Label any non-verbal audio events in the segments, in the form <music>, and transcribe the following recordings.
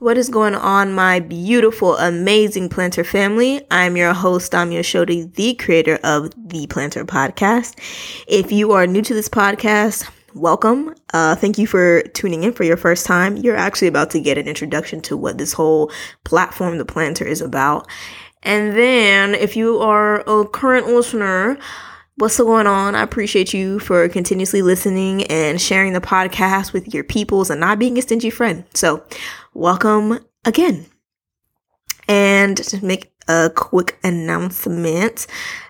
What is going on, my beautiful, amazing plannter family? I'm your host, Damia Shodi, the creator of the Plannter Podcast. If you are new to this podcast, welcome. Uh, thank you for tuning in for your first time. You're actually about to get an introduction to what this whole platform, the Plannter, is about. And then, if you are a current listener, what's going on. I appreciate you for continuously listening and sharing the podcast with your peoples and not being a stingy friend. So, welcome again. And to make a quick announcement,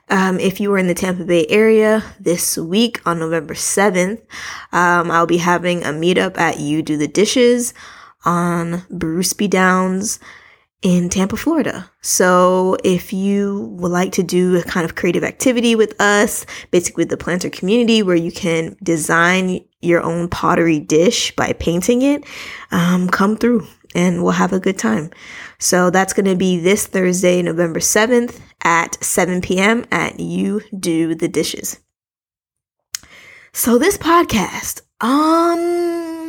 um, if you are in the Tampa Bay area this week on November 7th, um, I'll be having a meetup at You Do the Dishes on Bruce B. Downs in Tampa, Florida. So if you would like to do a kind of creative activity with us, basically the plannter community where you can design your own pottery dish by painting it, um, come through and we'll have a good time. So that's going to be this Thursday, November 7th at 7 p.m. at You Do the Dishes. So this podcast, um,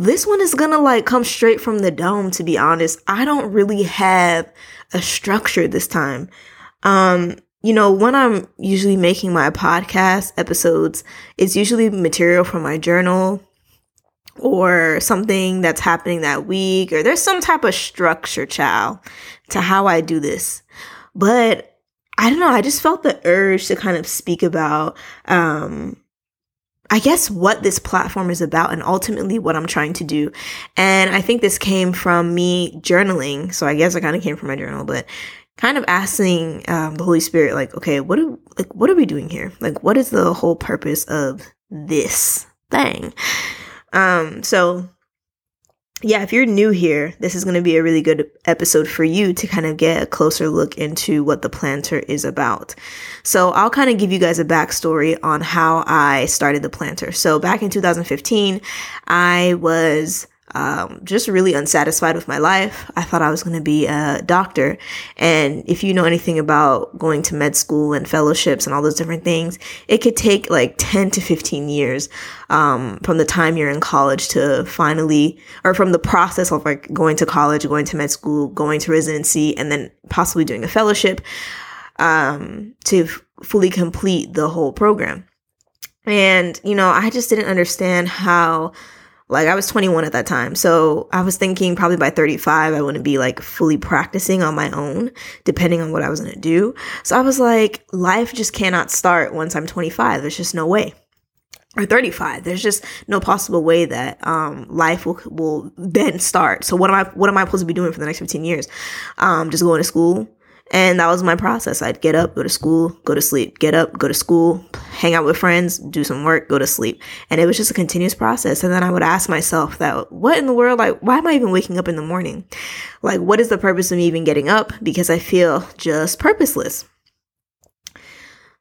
this one is gonna like come straight from the dome, to be honest. I don't really have a structure this time. Um, you know, when I'm usually making my podcast episodes, it's usually material from my journal or something that's happening that week, or there's some type of structure, child, to how I do this. But I don't know, I just felt the urge to kind of speak about um I guess what this platform is about and ultimately what I'm trying to do. And I think this came from me journaling. So I guess it kind of came from my journal, but kind of asking um, the Holy Spirit, like, okay, what are like what are we doing here? Like, what is the whole purpose of this thing? Um, so yeah, if you're new here, this is going to be a really good episode for you to kind of get a closer look into what the plannter is about. So I'll kind of give you guys a backstory on how I started the plannter. So back in 2015, I was um, just really unsatisfied with my life. I thought I was going to be a doctor. And if you know anything about going to med school and fellowships and all those different things, it could take like 10 to 15 years um, from the time you're in college to finally, or from the process of like going to college, going to med school, going to residency, and then possibly doing a fellowship um, to f- fully complete the whole program. And, you know, I just didn't understand how like I was 21 at that time. So I was thinking probably by 35, I wouldn't be like fully practicing on my own, depending on what I was going to do. So I was like, life just cannot start once I'm 25. There's just no way. Or 35. There's just no possible way that um, life will will then start. So what am I what am I supposed to be doing for the next 15 years? Um, just going to school, and that was my process. I'd get up, go to school, go to sleep, get up, go to school, hang out with friends, do some work, go to sleep. And it was just a continuous process. And then I would ask myself that, what in the world? Like, why am I even waking up in the morning? Like, what is the purpose of me even getting up? Because I feel just purposeless.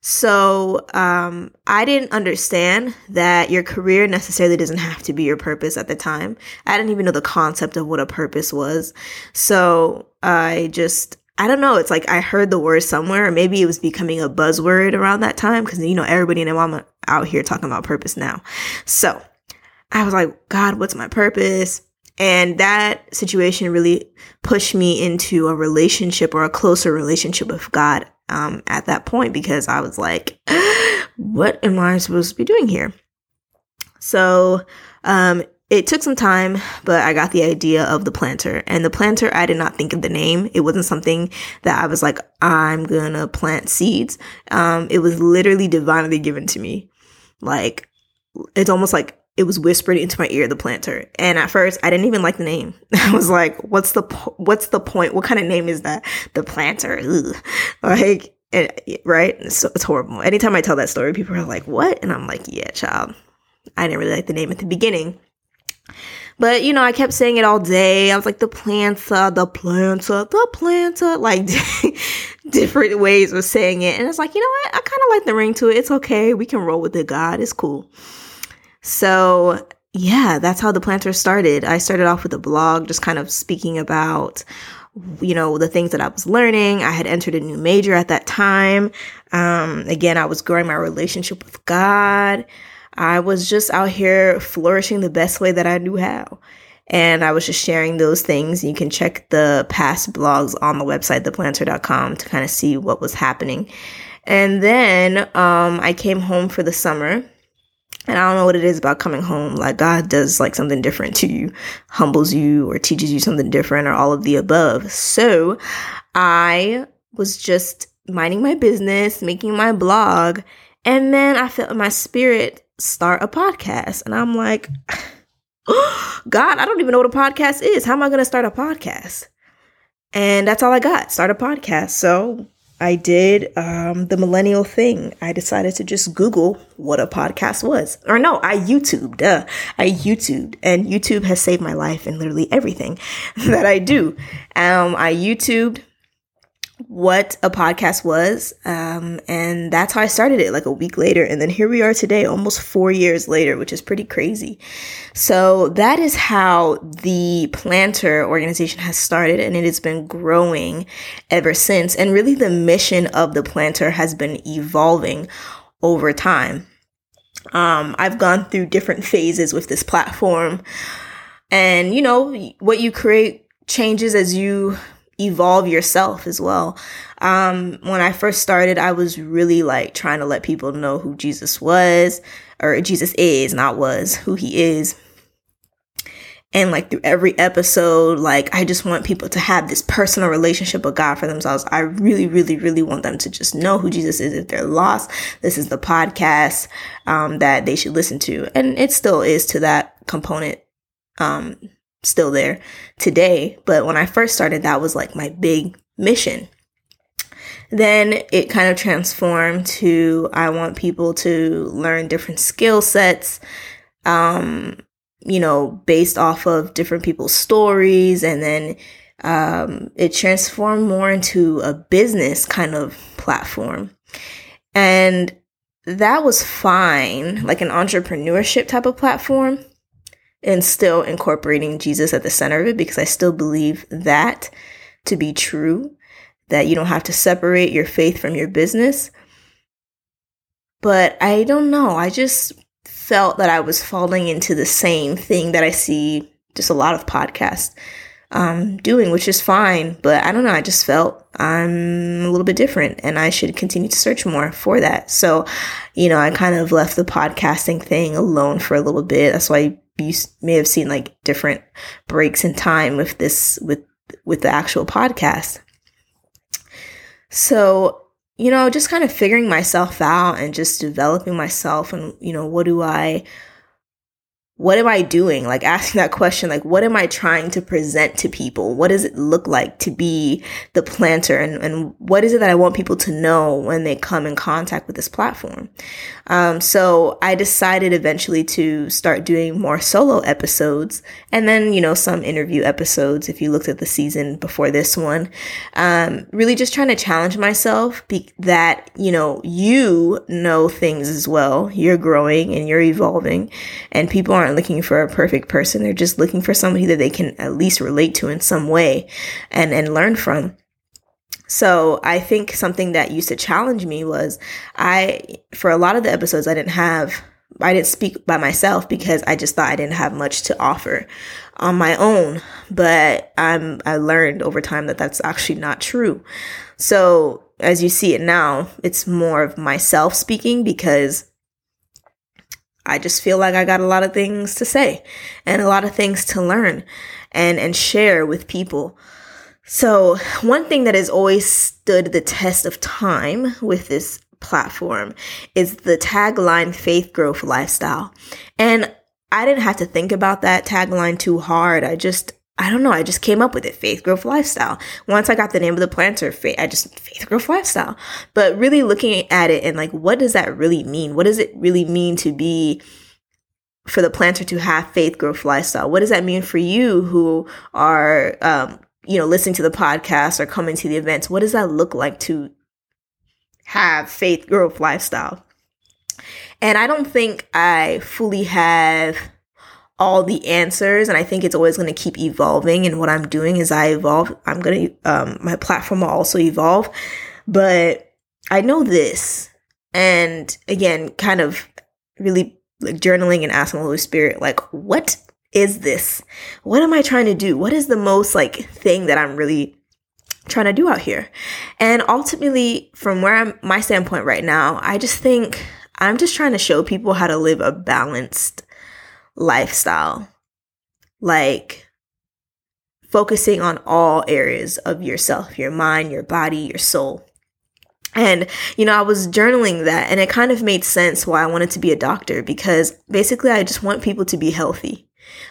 So, um, I didn't understand that your career necessarily doesn't have to be your purpose at the time. I didn't even know the concept of what a purpose was. So I just I don't know. It's like I heard the word somewhere, or maybe it was becoming a buzzword around that time because you know everybody and their mama out here talking about purpose now. So I was like, God, what's my purpose? And that situation really pushed me into a relationship or a closer relationship with God um, at that point because I was like, <gasps> what am I supposed to be doing here? So um, it took some time, but I got the idea of the plannter. And the plannter, I did not think of the name. It wasn't something that I was like, I'm gonna plant seeds. Um, it was literally divinely given to me. Like, it's almost like it was whispered into my ear, the plannter. And at first, I didn't even like the name. <laughs> I was like, what's the, po- what's the point? What kind of name is that? The plannter. Ugh. Like, right? It's, it's horrible. Anytime I tell that story, people are like, what? And I'm like, yeah, child. I didn't really like the name at the beginning But you know, I kept saying it all day. I was like the planta, uh, the planta, uh, the planta, uh, like <laughs> different ways of saying it. And it's like, you know what? I kind of like the ring to it. It's okay. We can roll with it, God. It's cool. So yeah, that's how the plannter started. I started off with a blog, just kind of speaking about you know the things that i was learning i had entered a new major at that time um, again i was growing my relationship with god I was just out here flourishing the best way that I knew how. And I was just sharing those things. You can check the past blogs on the website, theplannter.com, to kind of see what was happening. And then um, I came home for the summer. And I don't know what it is about coming home. Like God does like something different to you, humbles you or teaches you something different or all of the above. So I was just minding my business, making my blog. And then I felt my spirit start a podcast. And I'm like, <gasps> God, I don't even know what a podcast is. How am I going to start a podcast? And that's all I got start a podcast. So I did um, the millennial thing. I decided to just Google what a podcast was. Or no, I YouTubed. Uh, I YouTubed. And YouTube has saved my life and literally everything <laughs> that I do. Um, I YouTubed what a podcast was. Um, and that's how I started it like a week later. And then here we are today, almost four years later, which is pretty crazy. So that is how the Plannter organization has started and it has been growing ever since. And really the mission of the Plannter has been evolving over time. Um, I've gone through different phases with this platform and you know, what you create changes as you evolve yourself as well. Um, when I first started, I was really like trying to let people know who Jesus was, or Jesus is, not was, who he is. And like through every episode, like I just want people to have this personal relationship with God for themselves. I really, really, really want them to just know who Jesus is. If they're lost, this is the podcast um, that they should listen to. And it still is to that component um, still there today. But when I first started, that was like my big mission. Then it kind of transformed to I want people to learn different skill sets, um, you know, based off of different people's stories. And then um, it transformed more into a business kind of platform. And that was fine, like an entrepreneurship type of platform and still incorporating Jesus at the center of it because I still believe that to be true that you don't have to separate your faith from your business. But I don't know. I just felt that I was falling into the same thing that I see just a lot of podcasts um, doing, which is fine. But I don't know. I just felt I'm a little bit different and I should continue to search more for that. So, you know, I kind of left the podcasting thing alone for a little bit. That's why you may have seen like different breaks in time with this with with the actual podcast. So you know just kind of figuring myself out and just developing myself and you know what do i what am I doing? Like asking that question, like, what am I trying to present to people? What does it look like to be the plannter? And, and what is it that I want people to know when they come in contact with this platform? Um, so I decided eventually to start doing more solo episodes and then, you know, some interview episodes if you looked at the season before this one. Um, really just trying to challenge myself be- that, you know, you know things as well. You're growing and you're evolving and people aren't aren't looking for a perfect person. They're just looking for somebody that they can at least relate to in some way and, and learn from. So I think something that used to challenge me was I, for a lot of the episodes, I didn't have, I didn't speak by myself because I just thought I didn't have much to offer on my own. But I'm, I learned over time that that's actually not true. So as you see it now, it's more of myself speaking because I just feel like I got a lot of things to say and a lot of things to learn and, and share with people. So, one thing that has always stood the test of time with this platform is the tagline faith growth lifestyle. And I didn't have to think about that tagline too hard. I just I don't know. I just came up with it. Faith growth lifestyle. Once I got the name of the plannter, faith, I just faith growth lifestyle. But really looking at it and like, what does that really mean? What does it really mean to be for the plannter to have faith growth lifestyle? What does that mean for you who are, um, you know, listening to the podcast or coming to the events? What does that look like to have faith growth lifestyle? And I don't think I fully have all the answers and i think it's always going to keep evolving and what i'm doing as i evolve i'm going to um, my platform will also evolve but i know this and again kind of really like journaling and asking the holy spirit like what is this? What am i trying to do? What is the most like thing that i'm really trying to do out here? And ultimately from where i'm my standpoint right now i just think i'm just trying to show people how to live a balanced lifestyle. Like focusing on all areas of yourself your mind, your body, your soul. And, you know, I was journaling that and it kind of made sense why I wanted to be a doctor because basically I just want people to be healthy.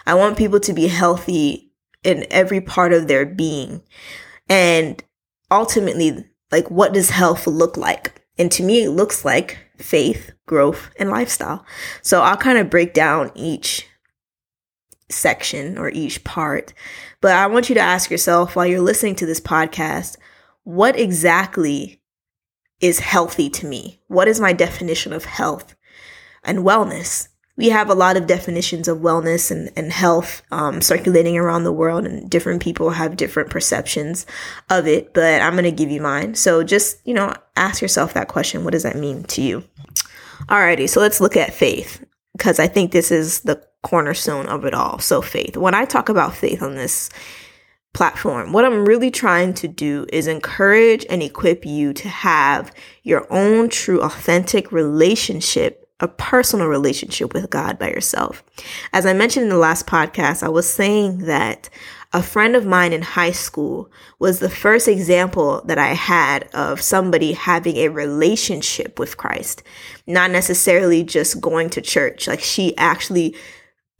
I want people to be healthy in every part of their being. And ultimately, like, what does health look like? And to me, it looks like faith, growth, and lifestyle. So I'll kind of break down each section or each part. But I want you to ask yourself while you're listening to this podcast, what exactly is healthy to me? What is my definition of health and wellness? We have a lot of definitions of wellness and, and health um, circulating around the world, and different people have different perceptions of it. But I'm to give you mine. So just, you know, ask yourself that question what does that mean to you? Alrighty, so let's look at faith because I think this is the cornerstone of it all. So, faith. When I talk about faith on this platform, what I'm really trying to do is encourage and equip you to have your own true, authentic relationship a personal relationship with God by yourself. As I mentioned in the last podcast, I was saying that a friend of mine in high school was the first example that I had of somebody having a relationship with Christ, not necessarily just going to church. Like she actually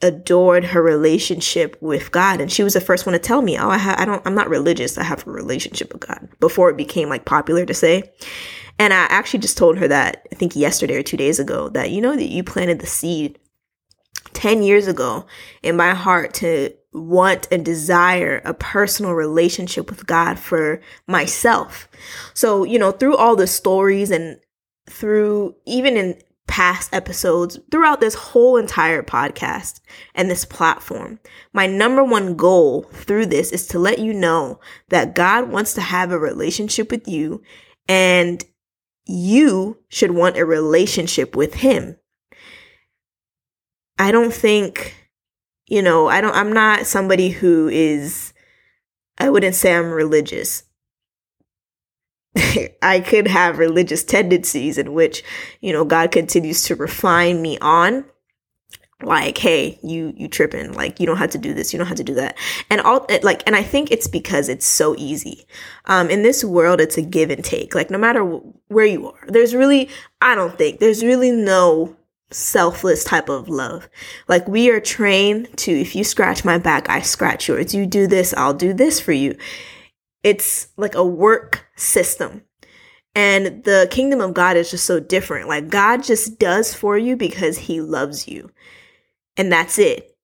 adored her relationship with God. And she was the first one to tell me, Oh, I, ha- I don't, I'm not religious. I have a relationship with God before it became like popular to say. And I actually just told her that I think yesterday or two days ago that, you know, that you planted the seed 10 years ago in my heart to want and desire a personal relationship with God for myself. So, you know, through all the stories and through even in past episodes, throughout this whole entire podcast and this platform, my number one goal through this is to let you know that God wants to have a relationship with you and you should want a relationship with Him. I don't think you know, I don't, I'm not somebody who is, I wouldn't say I'm religious. <laughs> I could have religious tendencies in which, you know, God continues to refine me on like hey you you tripping like you don't have to do this you don't have to do that and all like and i think it's because it's so easy um in this world it's a give and take like no matter where you are there's really i don't think there's really no selfless type of love. Like we are trained to, if you scratch my back, I scratch yours. You do this, I'll do this for you. It's like a work system. And the kingdom of God is just so different. Like God just does for you because he loves you. And that's it.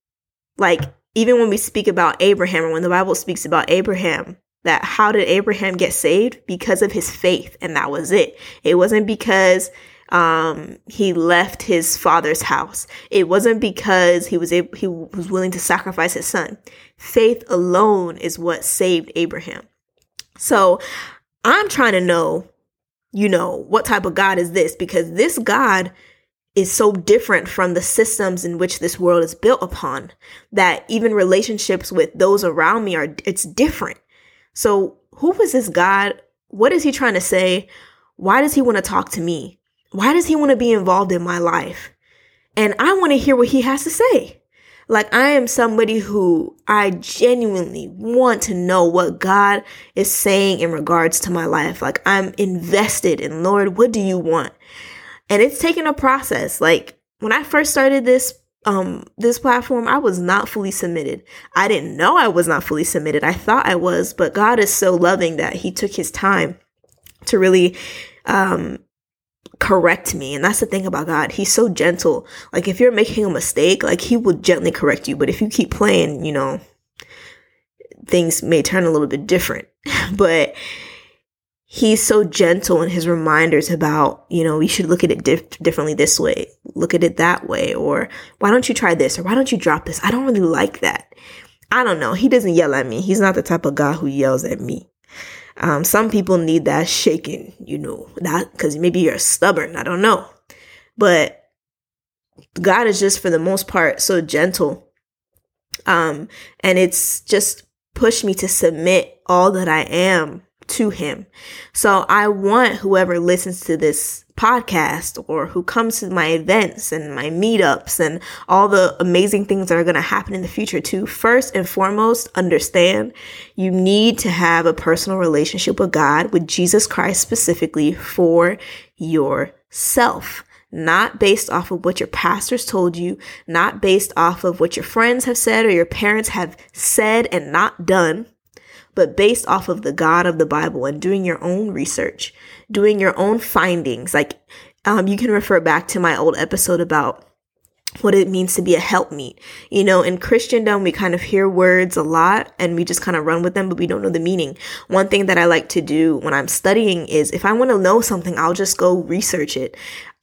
Like even when we speak about Abraham or when the Bible speaks about Abraham, that how did Abraham get saved? Because of his faith. And that was it. It wasn't because um, he left his father's house. It wasn't because he was able, he was willing to sacrifice his son. Faith alone is what saved Abraham. So I'm trying to know, you know, what type of God is this? Because this God is so different from the systems in which this world is built upon that even relationships with those around me are it's different. So who is this God? What is he trying to say? Why does he want to talk to me? Why does he want to be involved in my life? And I want to hear what he has to say. Like I am somebody who I genuinely want to know what God is saying in regards to my life. Like I'm invested in Lord, what do you want? And it's taken a process. Like when I first started this um this platform, I was not fully submitted. I didn't know I was not fully submitted. I thought I was, but God is so loving that he took his time to really um correct me. And that's the thing about God. He's so gentle. Like if you're making a mistake, like he will gently correct you. But if you keep playing, you know, things may turn a little bit different. <laughs> but he's so gentle in his reminders about, you know, you should look at it dif- differently this way, look at it that way, or why don't you try this, or why don't you drop this? I don't really like that. I don't know. He doesn't yell at me. He's not the type of guy who yells at me. Um, some people need that shaking, you know, that because maybe you're stubborn. I don't know. But God is just for the most part so gentle. Um, and it's just pushed me to submit all that I am to him. So I want whoever listens to this podcast or who comes to my events and my meetups and all the amazing things that are going to happen in the future to first and foremost understand you need to have a personal relationship with God, with Jesus Christ specifically for yourself not based off of what your pastors told you, not based off of what your friends have said or your parents have said and not done, but based off of the God of the Bible and doing your own research, doing your own findings. Like, um, you can refer back to my old episode about what it means to be a helpmeet. You know, in Christendom, we kind of hear words a lot and we just kind of run with them, but we don't know the meaning. One thing that I like to do when I'm studying is if I want to know something, I'll just go research it.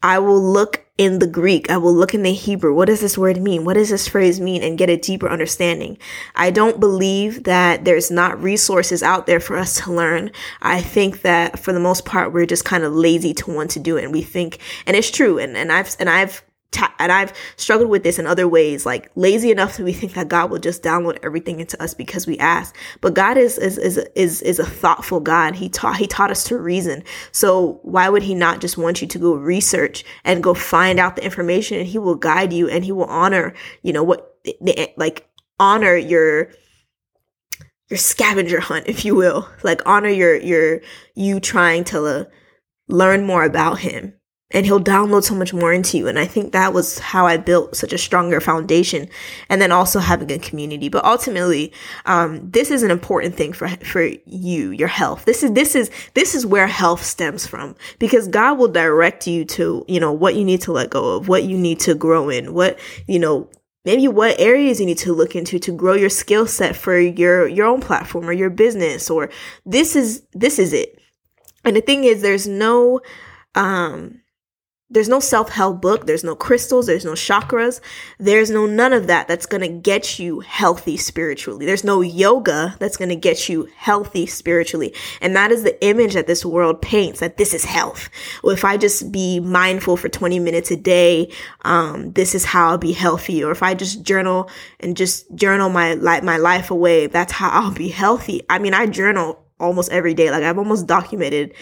I will look in the Greek. I will look in the Hebrew. What does this word mean? What does this phrase mean? And get a deeper understanding. I don't believe that there's not resources out there for us to learn. I think that for the most part, we're just kind of lazy to want to do it. And we think, and it's true. And, and I've, and I've ta- and I've struggled with this in other ways, like lazy enough that we think that God will just download everything into us because we ask. But God is is is is, is a thoughtful God. He taught he taught us to reason. So why would he not just want you to go research and go find out the information and he will guide you and he will honor, you know, what like honor your your scavenger hunt, if you will, like honor your your you trying to uh, learn more about him and he'll download so much more into you. And I think that was how I built such a stronger foundation. And then also having a community. But ultimately, um, this is an important thing for for you, your health. This is this is this is where health stems from because God will direct you to you know what you need to let go of, what you need to grow in, what you know maybe what areas you need to look into to grow your skill set for your your own platform or your business or this is this is it and the thing is there's no um there's no self help book. There's no crystals. There's no chakras. There's no none of that that's going to get you healthy spiritually. There's no yoga that's going to get you healthy spiritually. And that is the image that this world paints that this is health. Well, if I just be mindful for 20 minutes a day, um, this is how I'll be healthy. Or if I just journal and just journal my, my life away, that's how I'll be healthy. I mean, I journal almost every day. Like I've almost documented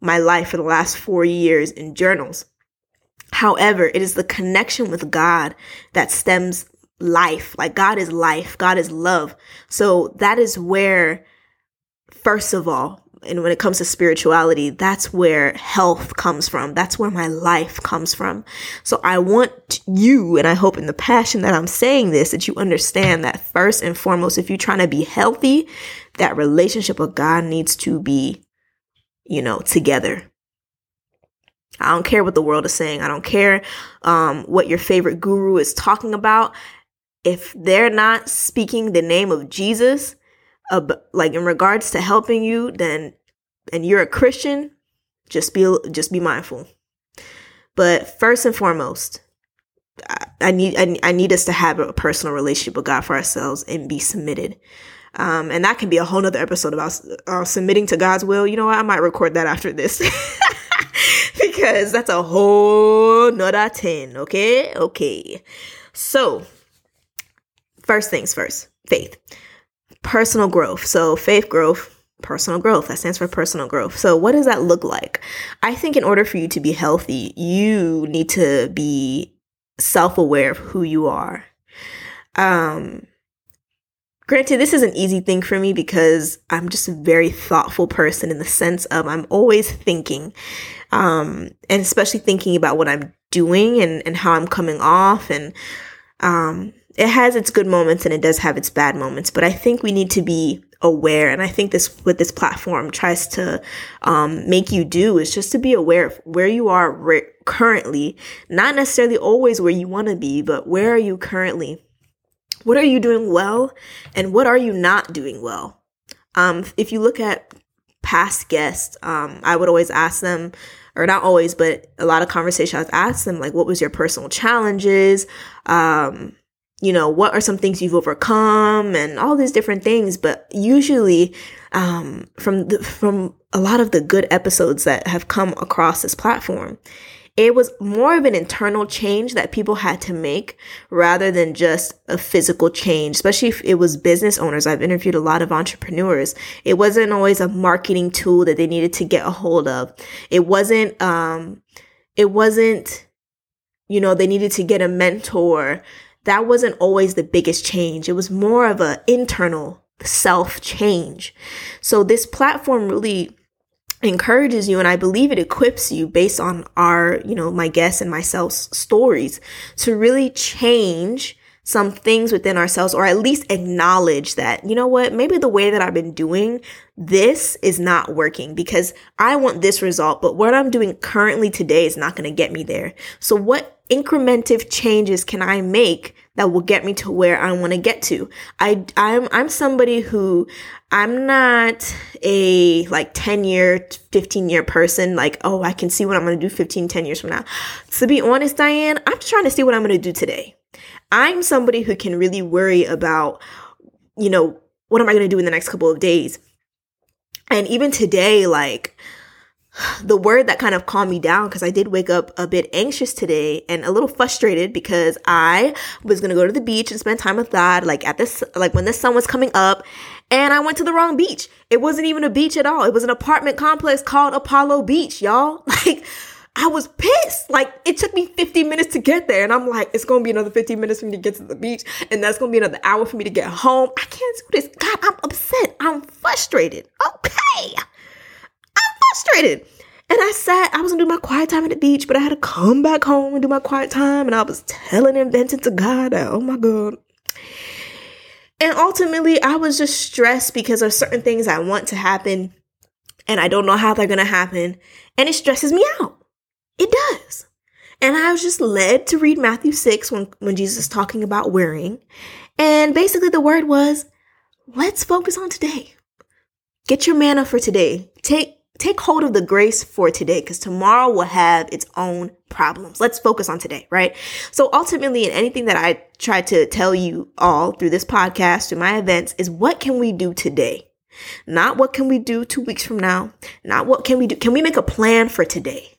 my life for the last four years in journals. However, it is the connection with God that stems life. Like God is life, God is love. So that is where, first of all, and when it comes to spirituality, that's where health comes from. That's where my life comes from. So I want you, and I hope in the passion that I'm saying this, that you understand that first and foremost, if you're trying to be healthy, that relationship with God needs to be, you know, together. I don't care what the world is saying. I don't care um, what your favorite guru is talking about. If they're not speaking the name of Jesus, uh, like in regards to helping you, then and you're a Christian, just be just be mindful. But first and foremost, I, I need I, I need us to have a personal relationship with God for ourselves and be submitted. Um, and that can be a whole nother episode about uh, submitting to God's will. You know what? I might record that after this. <laughs> because that's a whole nother 10. Okay. Okay. So, first things first faith, personal growth. So, faith growth. Personal growth. That stands for personal growth. So, what does that look like? I think in order for you to be healthy, you need to be self aware of who you are. Um, Granted, this is an easy thing for me because I'm just a very thoughtful person in the sense of I'm always thinking, um, and especially thinking about what I'm doing and, and how I'm coming off. And um, it has its good moments and it does have its bad moments, but I think we need to be aware. And i think this what this platform tries to um, make you do is just to be aware of where you are re- currently. Not necessarily always where you want to be but where are you currently? What are you doing well and what are you not doing well? Um, if you look at past guests um, i would always ask them or not always but a lot of conversations i ask them like what was your personal challenges um, you know, what are some things you've overcome and all these different things. But usually, um, from the, from a lot of the good episodes that have come across this platform, it was more of an internal change that people had to make rather than just a physical change, especially if it was business owners. I've interviewed a lot of entrepreneurs. It wasn't always a marketing tool that they needed to get a hold of. It wasn't, um, it wasn't, you know, they needed to get a mentor that wasn't always the biggest change. It was more of an internal self change. So this platform really encourages you and I believe it equips you based on our, you know, my guests and myself's stories to really change some things within ourselves or at least acknowledge that, you know what, maybe the way that I've been doing this is not working because I want this result, but what I'm doing currently today is not going to get me there. So what incremental changes can I make that will get me to where I want to get to? I, I'm, I'm somebody who I'm not a like 10 year, 15 year person. Like, oh, I can see what I'm going to do 15, 10 years from now. To be honest, Diane, I'm just trying to see what I'm going to do today. I'm somebody who can really worry about, you know, what am I going to do in the next couple of days? And even today, like, <sighs> the word that kind of calmed me down because I did wake up a bit anxious today and a little frustrated because I was gonna go to the beach and spend time with God, like at this, like when the sun was coming up, and I went to the wrong beach. It wasn't even a beach at all. It was an apartment complex called Apollo Beach, y'all. <laughs> Like, I was pissed. Like it took me 50 minutes to get there. And I'm like, it's gonna be another 15 minutes for me to get to the beach. And that's gonna be another hour for me to get home. I can't do this. God, I'm upset. I'm frustrated. Okay. Frustrated. And I sat, I was gonna do my quiet time at the beach, but I had to come back home and do my quiet time. And I was telling and venting to God that, oh my God. And ultimately, I was just stressed because there's certain things I want to happen and I don't know how they're gonna happen. And it stresses me out. It does. And I was just led to read Matthew 6 when, when Jesus is talking about worrying. And basically the word was, let's focus on today. Get your manna for today. Take take hold of the grace for today because tomorrow will have its own problems. Let's focus on today, right? So ultimately, in anything that I try to tell you all through this podcast, through my events, is what can we do today? Not what can we do two weeks from now? Not what can we do? Can we make a plan for today?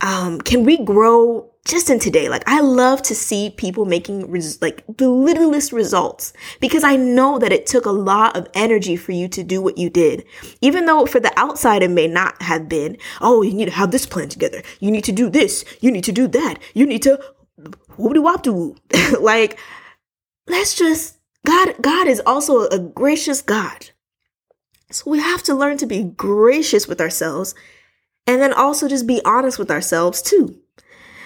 um, can we grow just in today? Like, I love to see people making res- like the littlest results because I know that it took a lot of energy for you to do what you did. Even though for the outside it may not have been, oh, you need to have this plan together. You need to do this. You need to do that. You need to whoopty wop doo. <laughs> like, let's just, God, God is also a gracious God. So we have to learn to be gracious with ourselves and then also just be honest with ourselves too.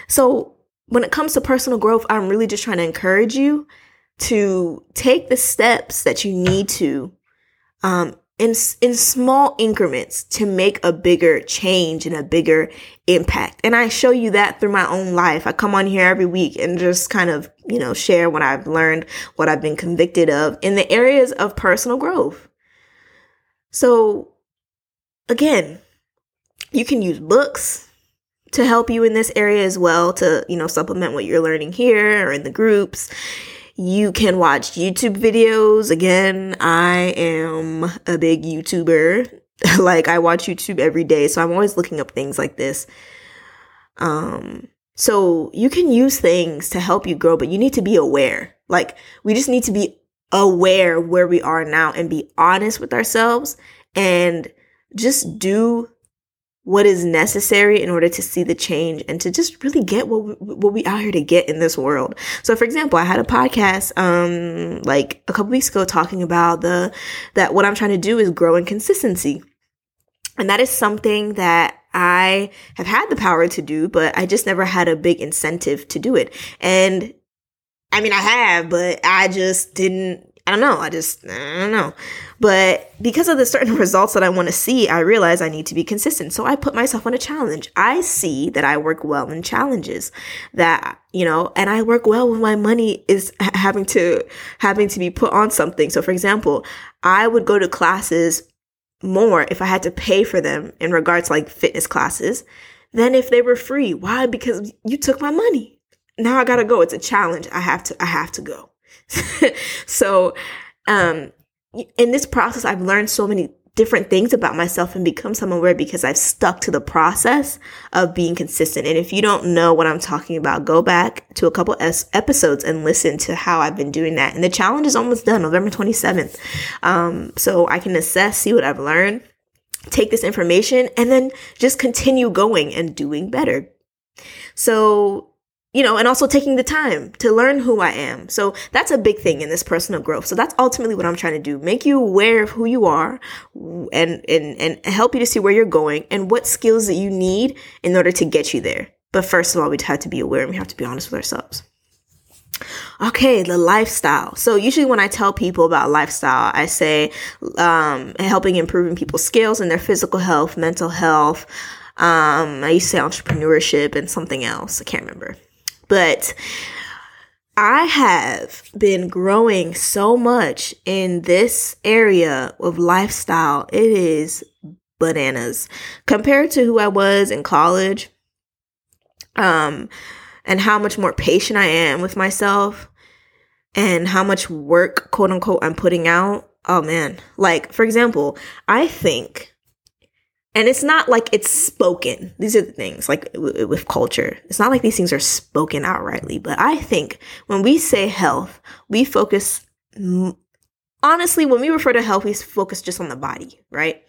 So when it comes to personal growth, I'm really just trying to encourage you to take the steps that you need to um, in in small increments to make a bigger change and a bigger impact. And I show you that through my own life. I come on here every week and just kind of, you know, share what I've learned, what I've been convicted of in the areas of personal growth. So again, you can use books to help you in this area as well to, you know, supplement what you're learning here or in the groups. You can watch YouTube videos. Again, I am a big YouTuber. <laughs> like I watch YouTube every day, so I'm always looking up things like this. Um so you can use things to help you grow, but you need to be aware. Like we just need to be aware where we are now and be honest with ourselves and just do what is necessary in order to see the change and to just really get what we, what we out here to get in this world. So for example, I had a podcast um like a couple weeks ago talking about the that what I'm trying to do is grow in consistency. And that is something that I have had the power to do, but I just never had a big incentive to do it. And I mean, I have, but I just didn't I don't know. I just, I don't know. But because of the certain <laughs> results that I want to see, I realize I need to be consistent. So I put myself on a challenge. I see that I work well in challenges that, you know, and I work well when my money is having to, having to be put on something. So for example, I would go to classes more if I had to pay for them in regards to like fitness classes than if they were free. Why? Because you took my money. Now I gotta go. It's a challenge. I have to, I have to go. <laughs> so, um, in this process, I've learned so many different things about myself and become someone aware because I've stuck to the process of being consistent. And if you don't know what I'm talking about, go back to a couple episodes and listen to how I've been doing that. And the challenge is almost done, November 27th. Um, so I can assess, see what I've learned, take this information, and then just continue going and doing better. So you know, and also taking the time to learn who I am. So that's a big thing in this personal growth. So that's ultimately what I'm trying to do. Make you aware of who you are and, and, and help you to see where you're going and what skills that you need in order to get you there. But first of all, we have to be aware and we have to be honest with ourselves. Okay, the lifestyle. So usually when I tell people about lifestyle, I say um, helping improving people's skills and their physical health, mental health. Um, I used to say entrepreneurship and something else. I can't remember. But I have been growing so much in this area of lifestyle. It is bananas compared to who I was in college. Um, and how much more patient I am with myself and how much work, quote unquote, I'm putting out. Oh man. Like, for example, I think and it's not like it's spoken. These are the things like w- with culture. It's not like these things are spoken outrightly, but I think when we say health, we focus honestly, when we refer to health, we focus just on the body, right?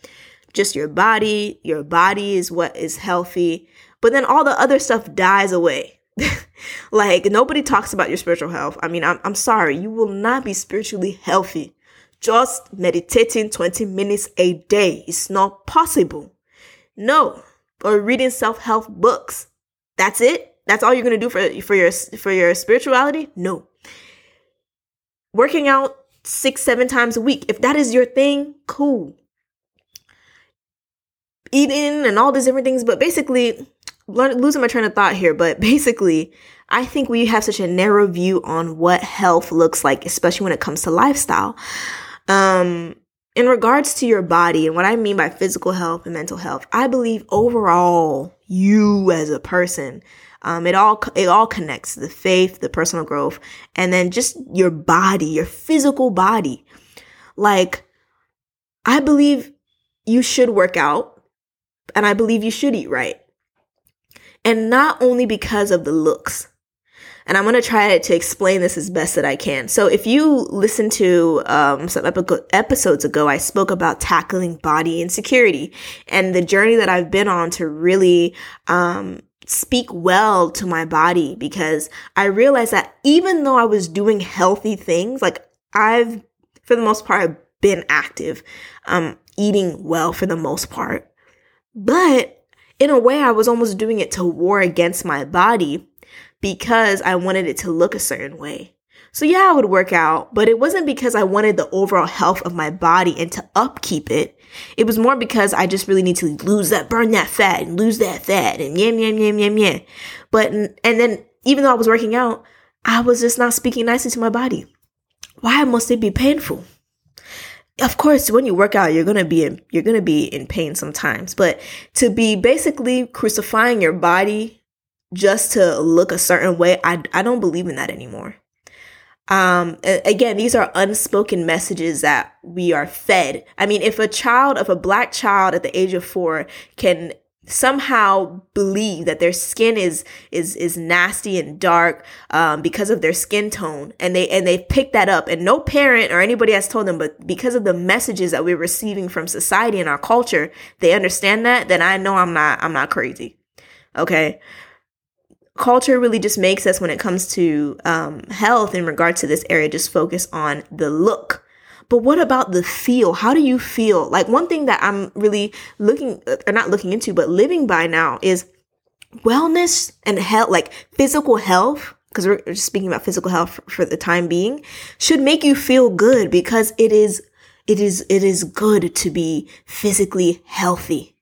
Just your body. Your body is what is healthy. But then all the other stuff dies away. <laughs> like nobody talks about your spiritual health. I mean, I'm, I'm sorry, you will not be spiritually healthy just meditating 20 minutes a day is not possible. No. Or reading self-help books. That's it? That's all you're going to do for for your for your spirituality? No. Working out 6 7 times a week. If that is your thing, cool. Eating and all these different things, but basically losing my train of thought here, but <laughs> basically, I think we have such a narrow view on what health looks like, especially when it comes to lifestyle. Um, in regards to your body and what I mean by physical health and mental health, I believe overall you as a person, um, it all it all connects the faith, the personal growth, and then just your body, your physical body. Like, I believe you should work out, and I believe you should eat right, and not only because of the looks. And I'm going to try to explain this as best that I can. So if you listen to um, some epi- episodes ago, I spoke about tackling body insecurity and the journey that I've been on to really um, speak well to my body because I realized that even though I was doing healthy things, like I've, for the most part, been active, um, eating well for the most part. But in a way, I was almost doing it to war against my body because I wanted it to look a certain way. So yeah, I would work out, but it wasn't because I wanted the overall health of my body and to upkeep it. It was more because I just really need to lose that, burn that fat and lose that fat and yam, yam, yam, yam, yam. But, and then even though I was working out, I was just not speaking nicely to my body. Why must it be painful? Of course, when you work out, you're gonna be in, you're gonna be in pain sometimes, but to be basically crucifying your body just to look a certain way, I, I don't believe in that anymore. Um, again, these are unspoken messages that we are fed. I mean, if a child, of a black child at the age of four can somehow believe that their skin is is is nasty and dark um, because of their skin tone and they and they pick that up and no parent or anybody has told them but because of the messages that we're receiving from society and our culture they understand that then i know i'm not i'm not crazy okay culture really just makes us when it comes to um, health in regard to this area just focus on the look. But what about the feel? How do you feel? Like one thing that i'm really looking or not looking into but living by now is wellness and health like physical health because we're just speaking about physical health for the time being, should make you feel good because it is, it is, it is good to be physically healthy.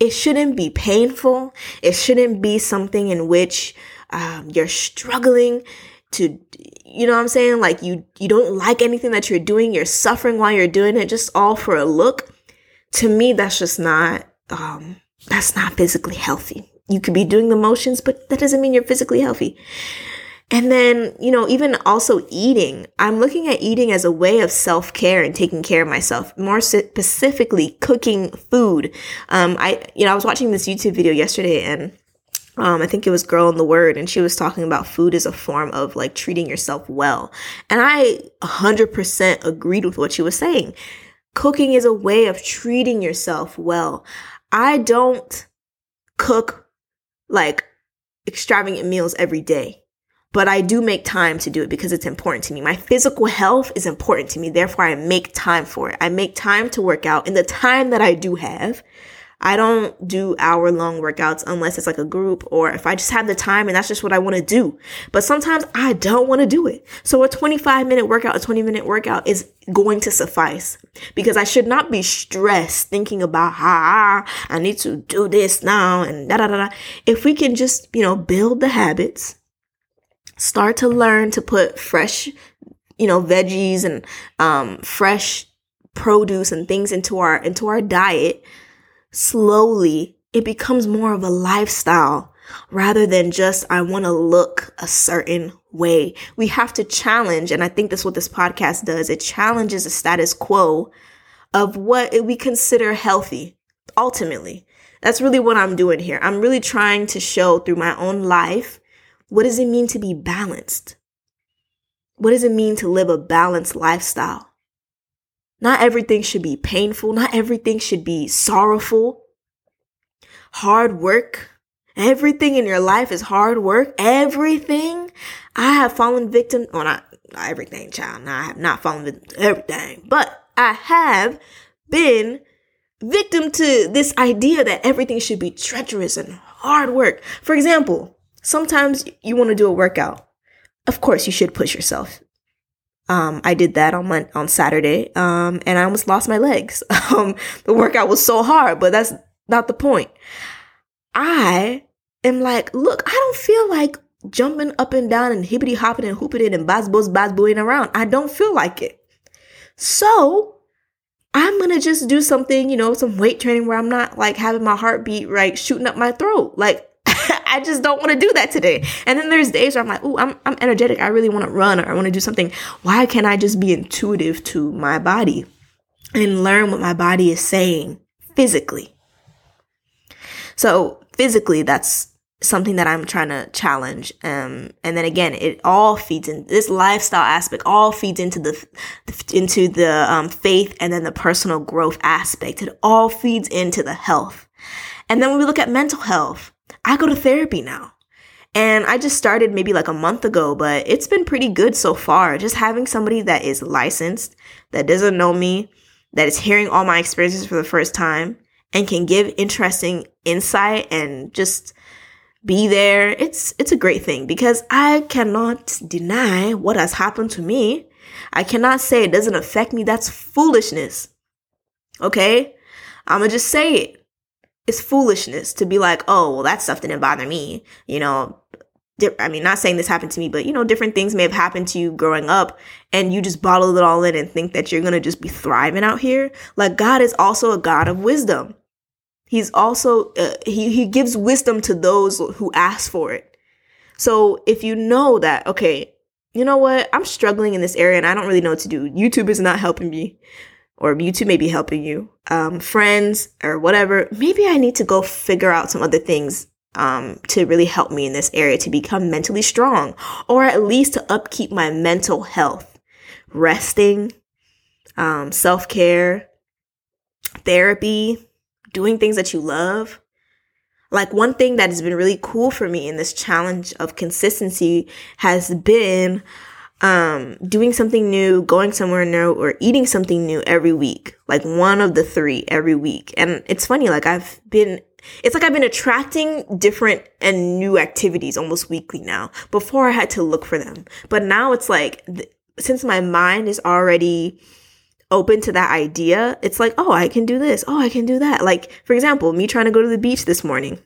It shouldn't be painful. It shouldn't be something in which um, you're struggling to, you know what I'm saying? Like you, you don't like anything that you're doing. You're suffering while you're doing it just all for a look. To me, that's just not, um, that's not physically healthy. You could be doing the motions, but that doesn't mean you're physically healthy. And then, you know, even also eating, I'm looking at eating as a way of self care and taking care of myself, more specifically cooking food. Um, I, you know, I was watching this YouTube video yesterday and um, I think it was Girl in the Word, and she was talking about food as a form of like treating yourself well. And I 100% agreed with what she was saying. Cooking is a way of treating yourself well. I don't cook like extravagant meals every day but I do make time to do it because it's important to me. My physical health is important to me. Therefore, I make time for it. I make time to work out in the time that I do have. I don't do hour long workouts unless it's like a group or if I just have the time and that's just what I want to do. But sometimes I don't want to do it. So a 25 minute workout, a 20 minute workout is going to suffice because I should not be stressed thinking about, ah, I need to do this now and da da da. If we can just, you know, build the habits, start to learn to put fresh, you know, veggies and um, fresh produce and things into our into our diet, slowly it becomes more of a lifestyle rather than just I want to look a certain way. We have to challenge, and I think that's what this podcast does. It challenges the status quo of what we consider healthy. Ultimately, that's really what I'm doing here. I'm really trying to show through my own life what does it mean to be balanced? What does it mean to live a balanced lifestyle? Not everything should be painful. Not everything should be sorrowful. Hard work. Everything in your life is hard work. Everything. I have fallen victim. Well, not, not everything, child. No, I have not fallen victim to everything, but I have been victim to this idea that everything should be treacherous and hard work. For example, Sometimes you want to do a workout. Of course, you should push yourself. Um, I did that on my, on Saturday, um, and I almost lost my legs. <laughs> Um, the workout was so hard, but that's not the point. I am like, look, I don't feel like jumping up and down and hippity hopping and hooping it and basbos basbooing around. I don't feel like it. So I'm gonna just do something, you know, some weight training where I'm not like having my heartbeat right shooting up my throat. Like I just don't want to do that today. And then there's days where I'm like, oh, I'm, I'm energetic. I really want to run or I want to do something. Why can't I just be intuitive to my body and learn what my body is saying physically? So physically, that's something that I'm trying to challenge. Um, and then again, it all feeds in this lifestyle aspect, all feeds into the, into the, um, faith and then the personal growth aspect. It all feeds into the health. And then when we look at mental health, I go to therapy now. And I just started maybe like a month ago, but it's been pretty good so far. Just having somebody that is licensed, that doesn't know me, that is hearing all my experiences for the first time and can give interesting insight and just be there. It's it's a great thing because I cannot deny what has happened to me. I cannot say it doesn't affect me. That's foolishness. Okay? I'm going to just say it it's foolishness to be like, oh, well, that stuff didn't bother me. You know, I mean, not saying this happened to me, but you know, different things may have happened to you growing up and you just bottle it all in and think that you're going to just be thriving out here. Like God is also a God of wisdom. He's also, uh, he, he gives wisdom to those who ask for it. So if you know that, okay, you know what? I'm struggling in this area and I don't really know what to do. YouTube is not helping me or YouTube may be helping you, um, friends or whatever, maybe I need to go figure out some other things um, to really help me in this area to become mentally strong or at least to upkeep my mental health. Resting, um, self care, therapy, doing things that you love. Like one thing that has been really cool for me in this challenge of consistency has been um, doing something new, going somewhere new, or eating something new every week. Like one of the three every week. And it's funny, like I've been it's like I've been attracting different and new activities almost weekly now. Before I had to look for them. But now it's like, th- since my mind is already open to that idea, it's like, oh, I can do this. Oh, I can do that. Like, for example, me trying to go to the beach this morning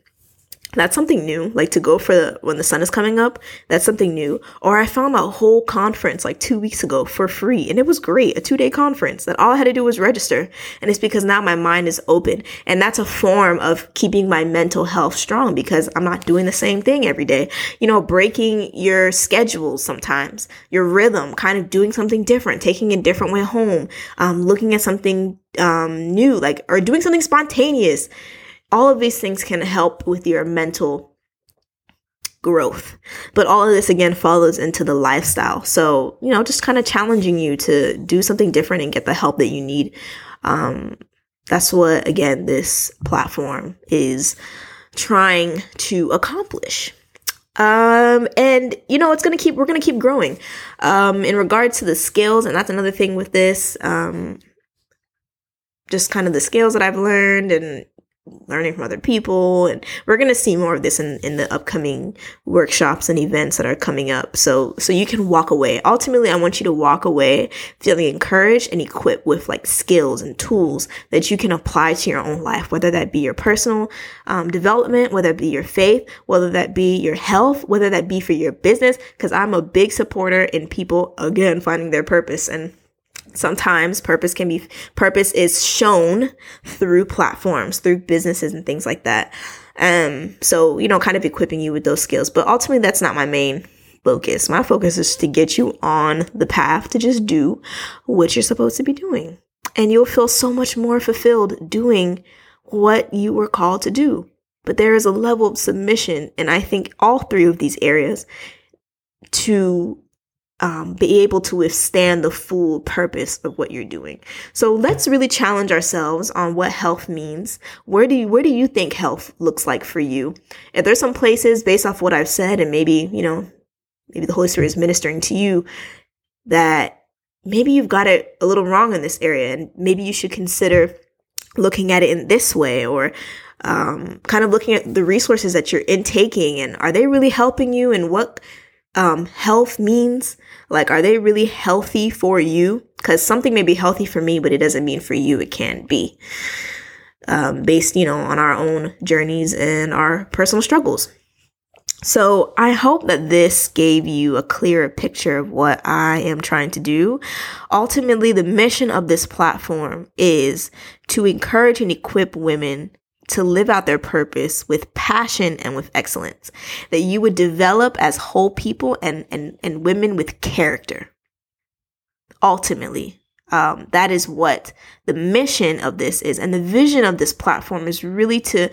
that's something new like to go for the, when the sun is coming up that's something new. Or i found a whole conference like two weeks ago for free and it was great a two day conference that all i had to do was register. And it's because now my mind is open and that's a form of keeping my mental health strong because i'm not doing the same thing every day. You know breaking your schedule sometimes your rhythm kind of doing something different taking a different way home um, looking at something um, new like or doing something spontaneous all of these things can help with your mental growth. But all of this again follows into the lifestyle. So, you know, just kind of challenging you to do something different and get the help that you need. Um, that's what, again, this platform is trying to accomplish. Um, and you know, it's gonna keep, we're gonna keep growing. Um, in regards to the skills, and that's another thing with this, um, just kind of the skills that I've learned and learning from other people and we're going to see more of this in, in the upcoming workshops and events that are coming up. So so you can walk away. Ultimately i want you to walk away feeling encouraged and equipped with like skills and tools that you can apply to your own life whether that be your personal um, development whether it be your faith whether that be your health whether that be for your business because i'm a big supporter in people again finding their purpose. And sometimes purpose can be purpose is shown through platforms through businesses and things like that. Um so you know kind of equipping you with those skills. But ultimately that's not my main focus. My focus is to get you on the path to just do what you're supposed to be doing. And you'll feel so much more fulfilled doing what you were called to do. But there is a level of submission and i think all three of these areas to um, be able to withstand the full purpose of what you're doing. So let's really challenge ourselves on what health means. Where do you, where do you think health looks like for you? If there's some places based off what I've said and maybe, you know, maybe the Holy Spirit is ministering to you that maybe you've got it a little wrong in this area and maybe you should consider looking at it in this way or um, kind of looking at the resources that you're intaking and are they really helping you and what um, health means. Like, are they really healthy for you? Because something may be healthy for me, but it doesn't mean for you it can't be. Um, based, you know, on our own journeys and our personal struggles. So I hope that this gave you a clearer picture of what I am trying to do. Ultimately, the mission of this platform is to encourage and equip women to live out their purpose with passion and with excellence, that you would develop as whole people and, and, and women with character. Ultimately, um, that is what the mission of this is. And the vision of this platform is really to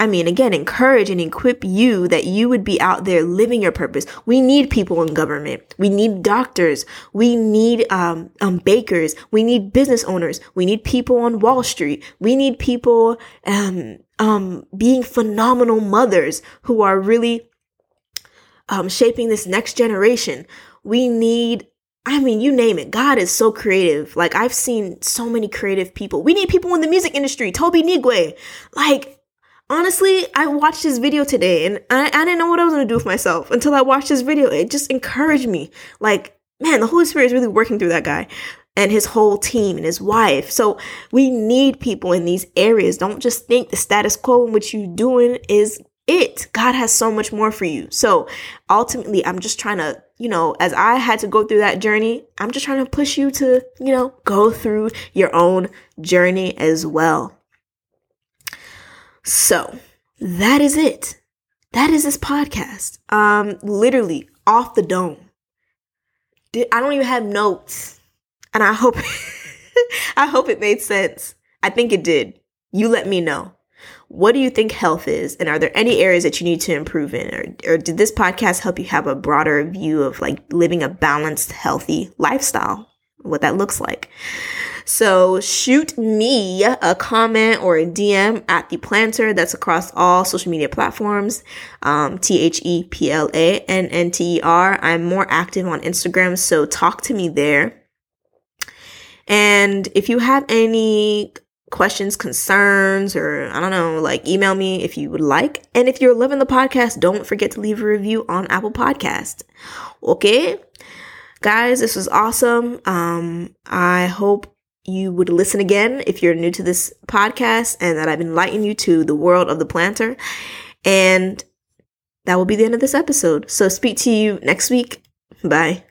I mean, again, encourage and equip you that you would be out there living your purpose. We need people in government. We need doctors. We need um, um, bakers. We need business owners. We need people on Wall Street. We need people um, um, being phenomenal mothers who are really um, shaping this next generation. We need I mean, you name it. God is so creative. Like I've seen so many creative people. We need people in the music industry. Tobe Nwigwe. Like honestly, I watched this video today and I, I didn't know what I was to do with myself until I watched this video. It just encouraged me. Like, man, the Holy Spirit is really working through that guy and his whole team and his wife. So we need people in these areas. Don't just think the status quo in which you're doing is it. God has so much more for you. So ultimately, I'm just trying to, you know, as I had to go through that journey, I'm just trying to push you to, you know, go through your own journey as well. So that is it. That is this podcast. Um, literally off the dome. I don't even have notes, and I hope <laughs> I hope it made sense. I think it did. You let me know. What do you think health is? And are there any areas that you need to improve in? Or, or did this podcast help you have a broader view of like living a balanced, healthy lifestyle? What that looks like. So shoot me a comment or a DM at the Plannter. That's across all social media platforms. Um, T H E P L A N N T E R. I'm more active on Instagram, so talk to me there. And if you have any questions, concerns, or I don't know, like email me if you would like. And if you're loving the podcast, don't forget to leave a review on Apple Podcast. Okay? Guys, this was awesome. Um, I hope you would listen again if you're new to this podcast and that I've enlightened you to the world of the Plannter. And that will be the end of this episode. So speak to you next week. Bye.